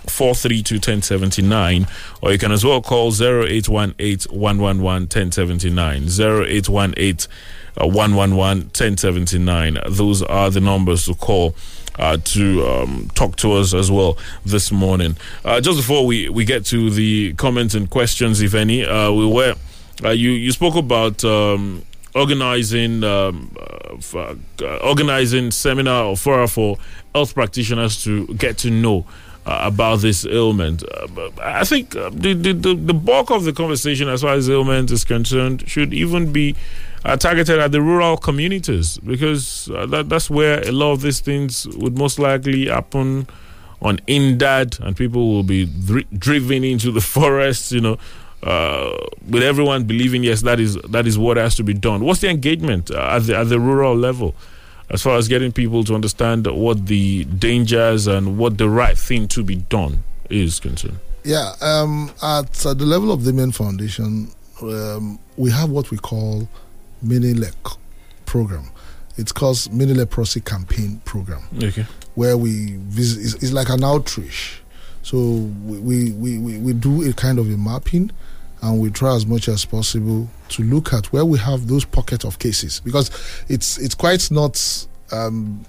432 1079 or you can as well call 0818 111 1079 0818 uh, 111 1079 those are the numbers to call uh, to um, talk to us as well this morning. Uh, just before we, we get to the comments and questions if any uh, we were uh, you you spoke about um, organizing um, uh, organizing seminar or forum for health practitioners to get to know about this ailment. Uh, I think uh, the, the, the, the bulk of the conversation, as far as ailment is concerned, should even be uh, targeted at the rural communities because uh, that, that's where a lot of these things would most likely happen on INDAD, and people will be dri- driven into the [LAUGHS] forests, you know. Uh, with everyone believing yes, that is that is what has to be done. What's the engagement uh, at the at the rural level? As far as getting people to understand what the dangers and what the right thing to be done is concerned. Yeah, um, at uh, the level of Damien Foundation, um, we have what we call mini lec program. It's called mini leprosy campaign program, Okay. where we visit. It's, it's like an outreach. So we, we, we, we do a kind of a mapping, and we try as much as possible to look at where we have those pocket of cases because it's it's quite not um,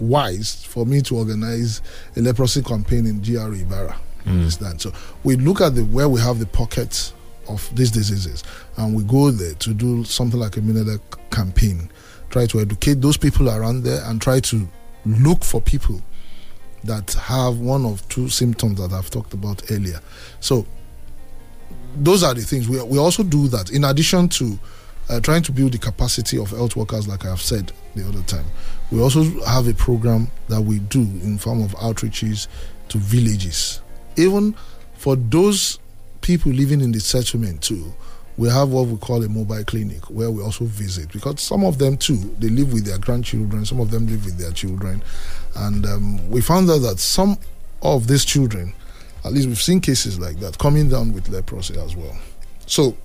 wise for me to organize a leprosy campaign in GRA Ibara. Understand? So we look at the where we have the pockets of these diseases, and we go there to do something like a minute campaign, try to educate those people around there, and try to look for people that have one of two symptoms that I've talked about earlier. So those are the things. We, we also do that. In addition to uh, trying to build the capacity of health workers like i have said the other time we also have a program that we do in form of outreaches to villages. Even for those people living in the settlement too we have what we call a mobile clinic where we also visit because some of them too they live with their grandchildren some of them live with their children. And um, we found out that some of these children at least we've seen cases like that coming down with leprosy as well. So,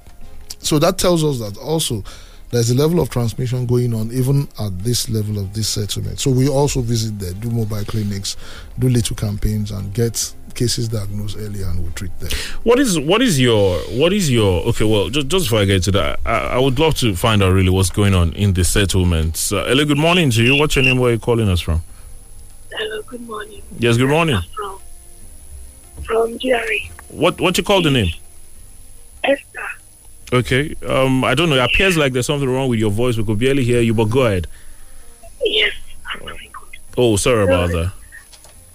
so that tells us that also there's a level of transmission going on even at this level of this settlement. So we also visit there, do mobile clinics, do little campaigns, and get cases diagnosed early and we treat them. What is what is your what is your okay? Well, just just before I get to that, I, I would love to find out really what's going on in the settlements. Uh, hello, good morning to you. What's your name? Where are you calling us from? Hello, good morning. Yes, good morning. From from GRE. What what you call the name? Esther. Okay. Um, I don't know. It appears like there's something wrong with your voice. We could barely hear you, but go ahead. Yes, I'm very good. Oh, sorry about that.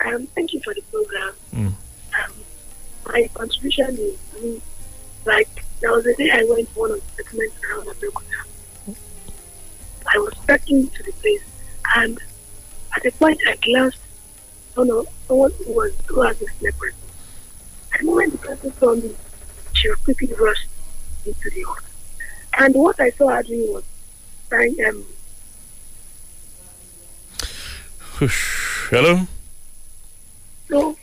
Um, thank you for the program. Mm. Um, my contribution is, I mean, like, there was a day I went to one of the settlements around Abeokuta. I was trekking to the place, and at a point I glanced on a, someone who was who has this leopard. The moment the person saw me, she was quickly rushed into the hut. And what I saw her doing was trying um Hello. so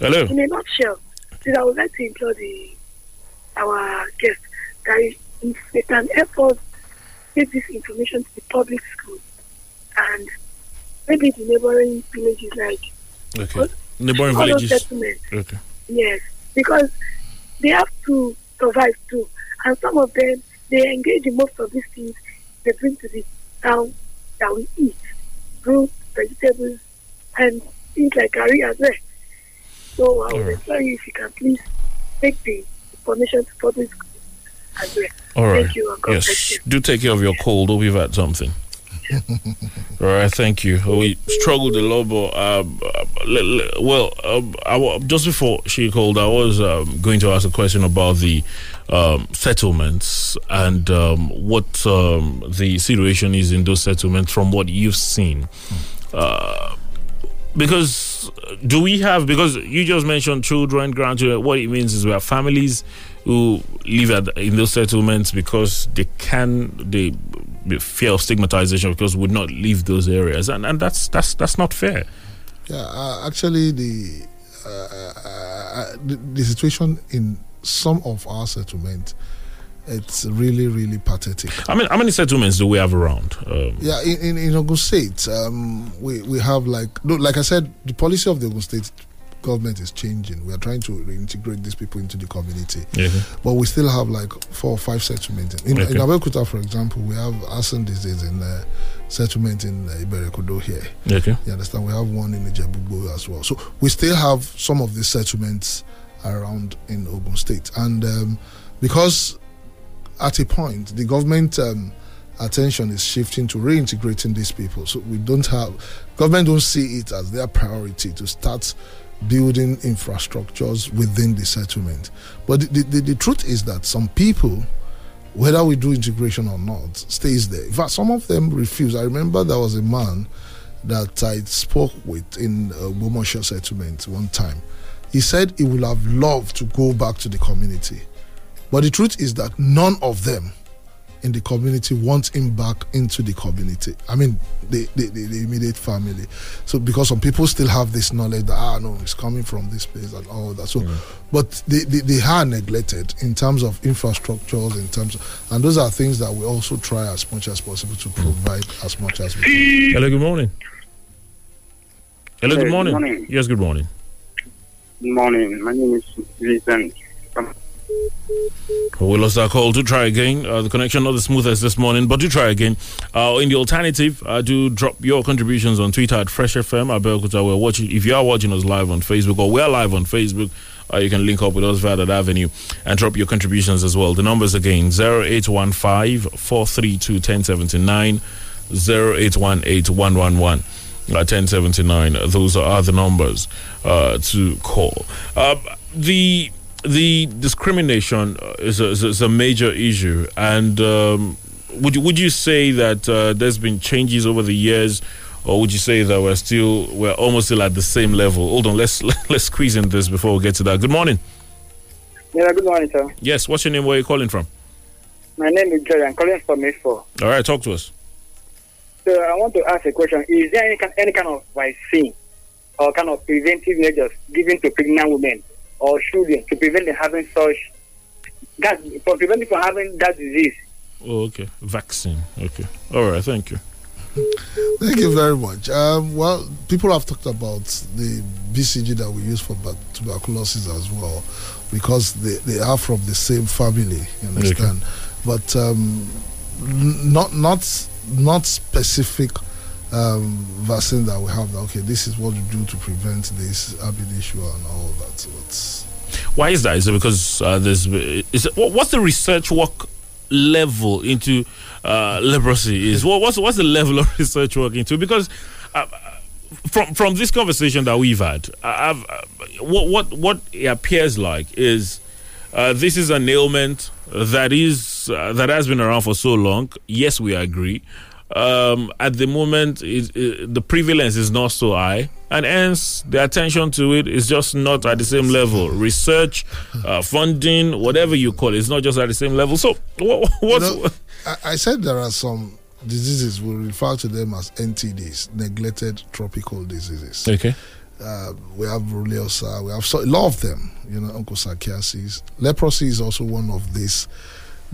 Hello. in a nutshell, since I would like to implore the our guest that if they can help us take this information to the public schools and maybe the neighboring villages like Okay. Neighboring villages. Okay. Yes, because they have to survive too, and some of them they engage in most of these things they bring to the town that we eat, fruits, vegetables, and things like curry as well. So I would implore you if you can please take the information to public as well. All right. Thank you Yes. Do take care of your cold. Hope you've had something. All right, thank you. We struggled a lot, but um, well, um, I, just before she called, I was um, going to ask a question about the um, settlements and um, what um, the situation is in those settlements from what you've seen. Uh, because do we have because you just mentioned children grandchildren what it means is we have families who live at, in those settlements because they can they fear of stigmatization because would not leave those areas. And, and that's that's that's not fair. Yeah, uh, actually, the, uh, uh, the the situation in some of our settlements, it's really, really pathetic. i mean how many settlements do we have around? Um, Yeah, in, in, in Ogun State, um, we, we have like, no, like I said, the policy of the Ogun State government is changing. We are trying to reintegrate these people into the community. Yeah. But we still have like four or five settlements. In, Okay. in Abeokuta, for example, we have Hansen disease in uh, settlement in uh, Iberekodo here. okay You understand? We have one in Ijebugbo as well. So we still have some of these settlements around in Ogun State. And um, because at a point, the government um, attention is shifting to reintegrating these people. So we don't have, government don't see it as their priority to start building infrastructures within the settlement. But the, the, the truth is that some people, whether we do integration or not, stays there. In fact, some of them refuse. I remember there was a man that I spoke with in uh, Bomosha settlement one time. He said he would have loved to go back to the community. But the truth is that none of them in the community want him back into the community. I mean, the, the, the, the immediate family. So because some people still have this knowledge that ah no, it's coming from this place and all that. So, but they, they they are neglected in terms of infrastructures, in terms of, and those are things that we also try as much as possible to provide as much as we can. hello good morning hello Hey, good good morning morning. yes good morning Good morning. My name is Vincent from We lost our call. Do try again. Uh, the connection not the smoothest this morning, but do try again. Uh, in the alternative, uh, do drop your contributions on Twitter at Fresh FM. Abeokuta. We're watching. If you are watching us live on Facebook or we're live on Facebook, uh, you can link up with us via that avenue and drop your contributions as well. The numbers again 0815 432 1079 0818 111 1079. Those are the numbers uh, to call. Uh, the the discrimination is a, is a major issue, and um, would you, would you say that uh, there's been changes over the years, or would you say that we're still we're almost still at the same level? Hold on, let's [LAUGHS] let's squeeze in this before we get to that. Good morning. Yeah, good morning, sir. Yes, what's your name? Where are you calling from? My name is Jerry. I'm calling from A4. All right, talk to us. So I want to ask a question: Is there any kind, any kind of vaccine or kind of preventive measures given to pregnant women or children to prevent them having such that for preventing from having that disease? Oh, okay. Vaccine. Okay. All right. Thank you. Thank you very much. Um, well, people have talked about the BCG that we use for tuberculosis as well, because they, they are from the same family. You understand? Okay. But um, not not not specific um, vaccine that we have. That, okay, this is what you do to prevent this ab and all that. So Why is that? Is it because uh, there's is it, what's the research work level into uh, leprosy? Is what, what's what's the level of [LAUGHS] research work into? Because uh, from from this conversation that we've had, I've, uh, what what what it appears like is uh, this is an ailment that is uh, that has been around for so long. Yes, we agree. Um, at the moment, it, it, the prevalence is not so high, and hence the attention to it is just not at the same level. Research, uh, funding, whatever you call it, is not just at the same level. So, what, what's you know, I, I said there are some diseases we refer to them as NTDs, neglected tropical diseases. Okay. Uh, we have borreliosa, we have so, a lot of them, you know, onchocerciasis. Leprosy is also one of these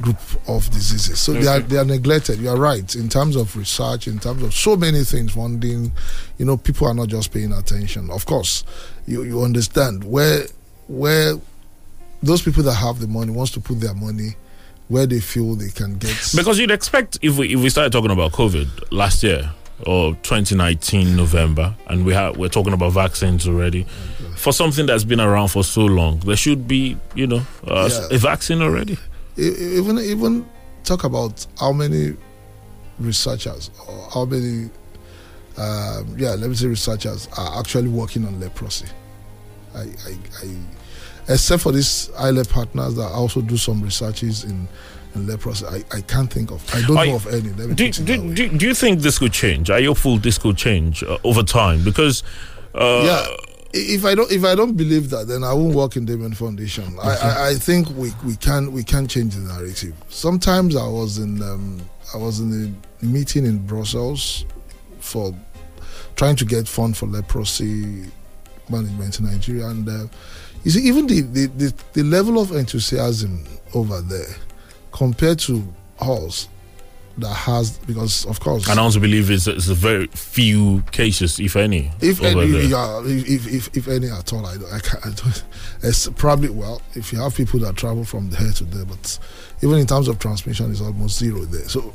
group of diseases. So okay. they are they are neglected. You are right in terms of research, in terms of so many things. Funding, you know, people are not just paying attention. Of course, you you understand where where those people that have the money wants to put their money where they feel they can get. Because you'd expect if we if we started talking about COVID last year or 2019 November, and we have we're talking about vaccines already. Okay. For something that's been around for so long, there should be, you know, uh, yeah. a vaccine already. Even even talk about how many researchers or how many, um, yeah, let me say researchers are actually working on leprosy. I, I, I except for these ILEP partners that also do some researches in in leprosy. I, I can't think of. I don't know of any. Do, do, do, do, you think this could change? Are you hopeful this could change uh, over time? Because uh, yeah, if I don't if I don't believe that, then I won't work in Damien Foundation. I, I, I, think we, we can we can change the narrative. Sometimes I was in um, I was in a meeting in Brussels for trying to get fund for leprosy management in Nigeria, and uh, you see even the, the, the, the level of enthusiasm over there compared to us that has because of course and I also believe it's, it's a very few cases if any if any yeah, if, if, if any at all I don't, I, can't, I don't it's probably well if you have people that travel from there to there but even in terms of transmission it's almost zero there so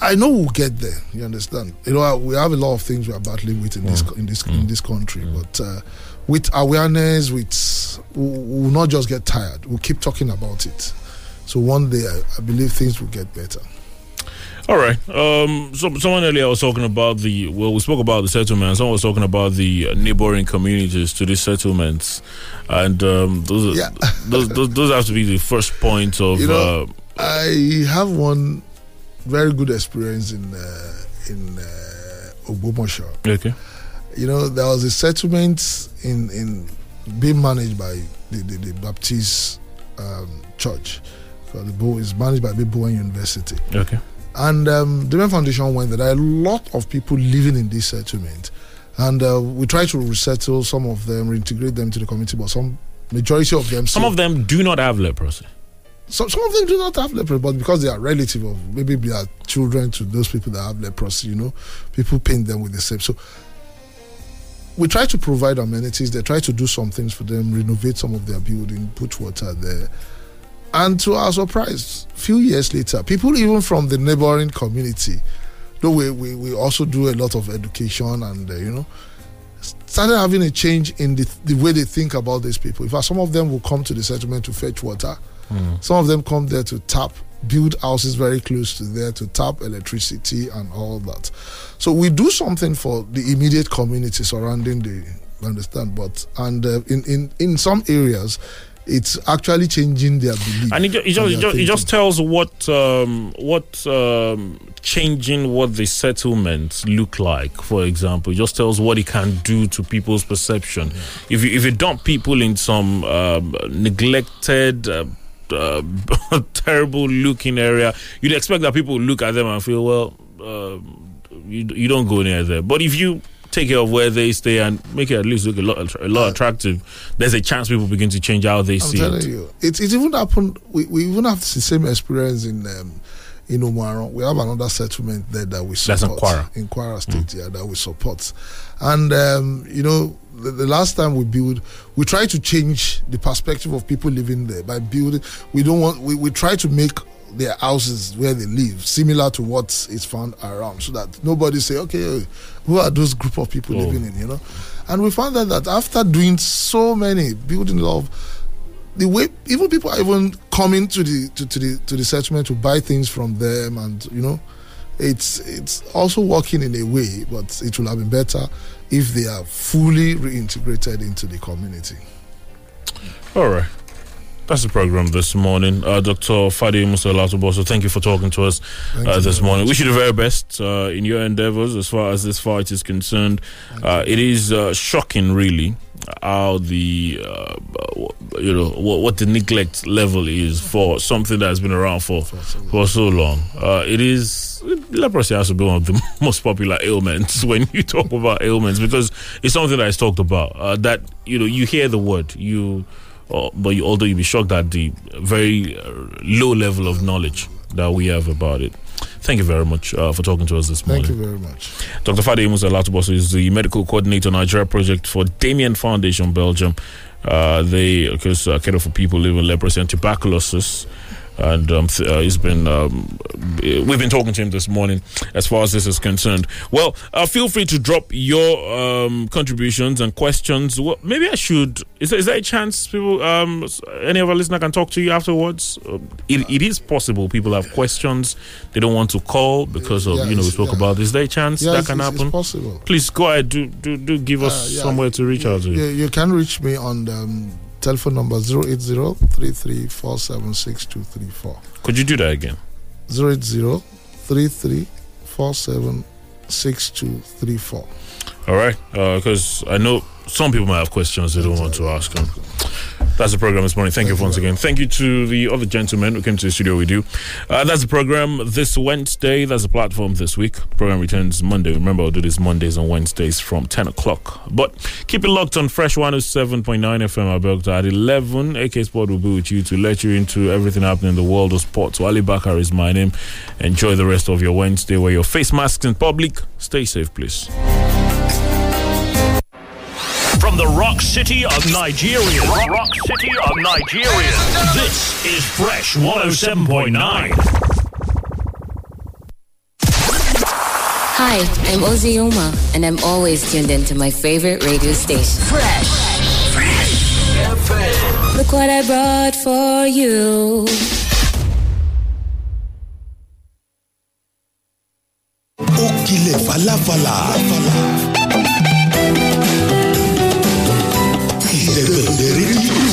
I know we'll get there you understand you know we have a lot of things we are battling with in mm. this in this mm. in this country mm. but uh, with awareness with we'll not just get tired we'll keep talking about it so one day I, I believe things will get better. All right. Um, so someone earlier was talking about the well, we spoke about the settlements. Someone was talking about the neighboring communities to these settlements, and um, those, yeah. [LAUGHS] those, those, those have to be the first point of. You know, uh, I have one very good experience in uh, in uh, Ogbomosho. Okay. You know, there was a settlement in in being managed by the, the, the Baptist um, church the is managed by the Bowen University. Okay. And um, the Foundation went there. There are a lot of people living in this settlement. And uh, we try to resettle some of them, reintegrate them to the community, but some majority of them. Some of them do not have leprosy. Some, some of them do not have leprosy, but because they are relative of maybe they are children to those people that have leprosy, you know, people paint them with the same. So we try to provide amenities. They try to do some things for them, renovate some of their building, put water there. And to our surprise, few years later, people even from the neighboring community, though we, we, we also do a lot of education and, uh, you know, started having a change in the, the way they think about these people. In fact, some of them will come to the settlement to fetch water. Some of them come there to tap, build houses very close to there to tap electricity and all that. So we do something for the immediate community surrounding the understand, but and uh, in, in in some areas, it's actually changing their belief. And it, ju- it, just, it, just, it just tells what um, what um, changing what the settlements look like. For example, it just tells what it can do to people's perception. If you if you dump people in some um, neglected. Uh, uh, [LAUGHS] terrible looking area, you'd expect that people look at them and feel, well, uh, you, you don't go near there. But if you take care of where they stay and make it at least look a lot a lot attractive, there's a chance people begin to change how they I'm see telling it. you, it, it even happened. We, we even have the same experience in um, in Omu-Aran. We have another settlement there that we support. That's in Kwara. In Kwara State, yeah, that we support. And um, you know, the, the last time we build, we try to change the perspective of people living there by building. We don't want. We, we try to make their houses where they live similar to what is found around, so that nobody say, okay, who are those group of people Oh. living in? You know. And we found out that after doing so many building love, the way even people are even coming to the to, to the to the settlement to buy things from them and you know it's it's also working in a way but it will have been better if they are fully reintegrated into the community All right. That's the program this morning. Uh, Dr. Fadi Musa Latuboso, thank you for talking to us uh, this morning. Wish you the very best uh, in your endeavors as far as this fight is concerned. Uh, it is uh, shocking, really, how the uh, you know what, what the neglect level is for something that has been around for for so long. Uh, it is leprosy has to be one of the [LAUGHS] most popular ailments when you talk about ailments because it's something that is talked about. Uh, that you know you hear the word you uh, but you, although you'd be shocked at the very uh, low level of knowledge that we have about it. Thank you very much uh, for talking to us this morning. thank you very much Dr. Fadi Musa Latuboso is the medical coordinator Nigeria project for Damien Foundation Belgium. Uh, they, of course, uh, care for people living with leprosy and tuberculosis. And um, th- uh, he's been, um, we've been talking to him this morning as far as this is concerned. Well, uh, feel free to drop your um, contributions and questions. Well, maybe I should. Is there, is there a chance people, um, any of our listener can talk to you afterwards? Uh, it, it is possible people have questions they don't want to call because of Yeah, you know we spoke yeah. about. Is there a chance yeah that it's, can it's- it's happen? possible Please go ahead. Do do do give us Uh, yeah. somewhere to reach out to. you, you can reach me on the um, telephone number 080-3347-6234 Could you do that again? 080-3347-6234 All right, because I know some people might have questions they don't want to ask. Them. That's the program this morning. Thank, you once again. Thank you to the other gentlemen who came to the studio with you. Uh, that's the program this Wednesday. That's the platform this week. Program returns Monday. Remember, I'll do this Mondays and Wednesdays from 10 o'clock. But keep it locked on Fresh 107.9 FM Abeokuta at 11. AK Sport will be with you to let you into everything happening in the world of sports. Wally Bakar is my name. Enjoy the rest of your Wednesday. Wear your face masks in public. Stay safe, please. From the rock city of Nigeria. Rock, rock city of Nigeria. This is Fresh 107.9. Hi, I'm Ozzy Uma, and I'm always tuned into my favorite radio station. Fresh. Fresh. Look what I brought for you. ó kilẹ̀ falafala. Bandeirinha.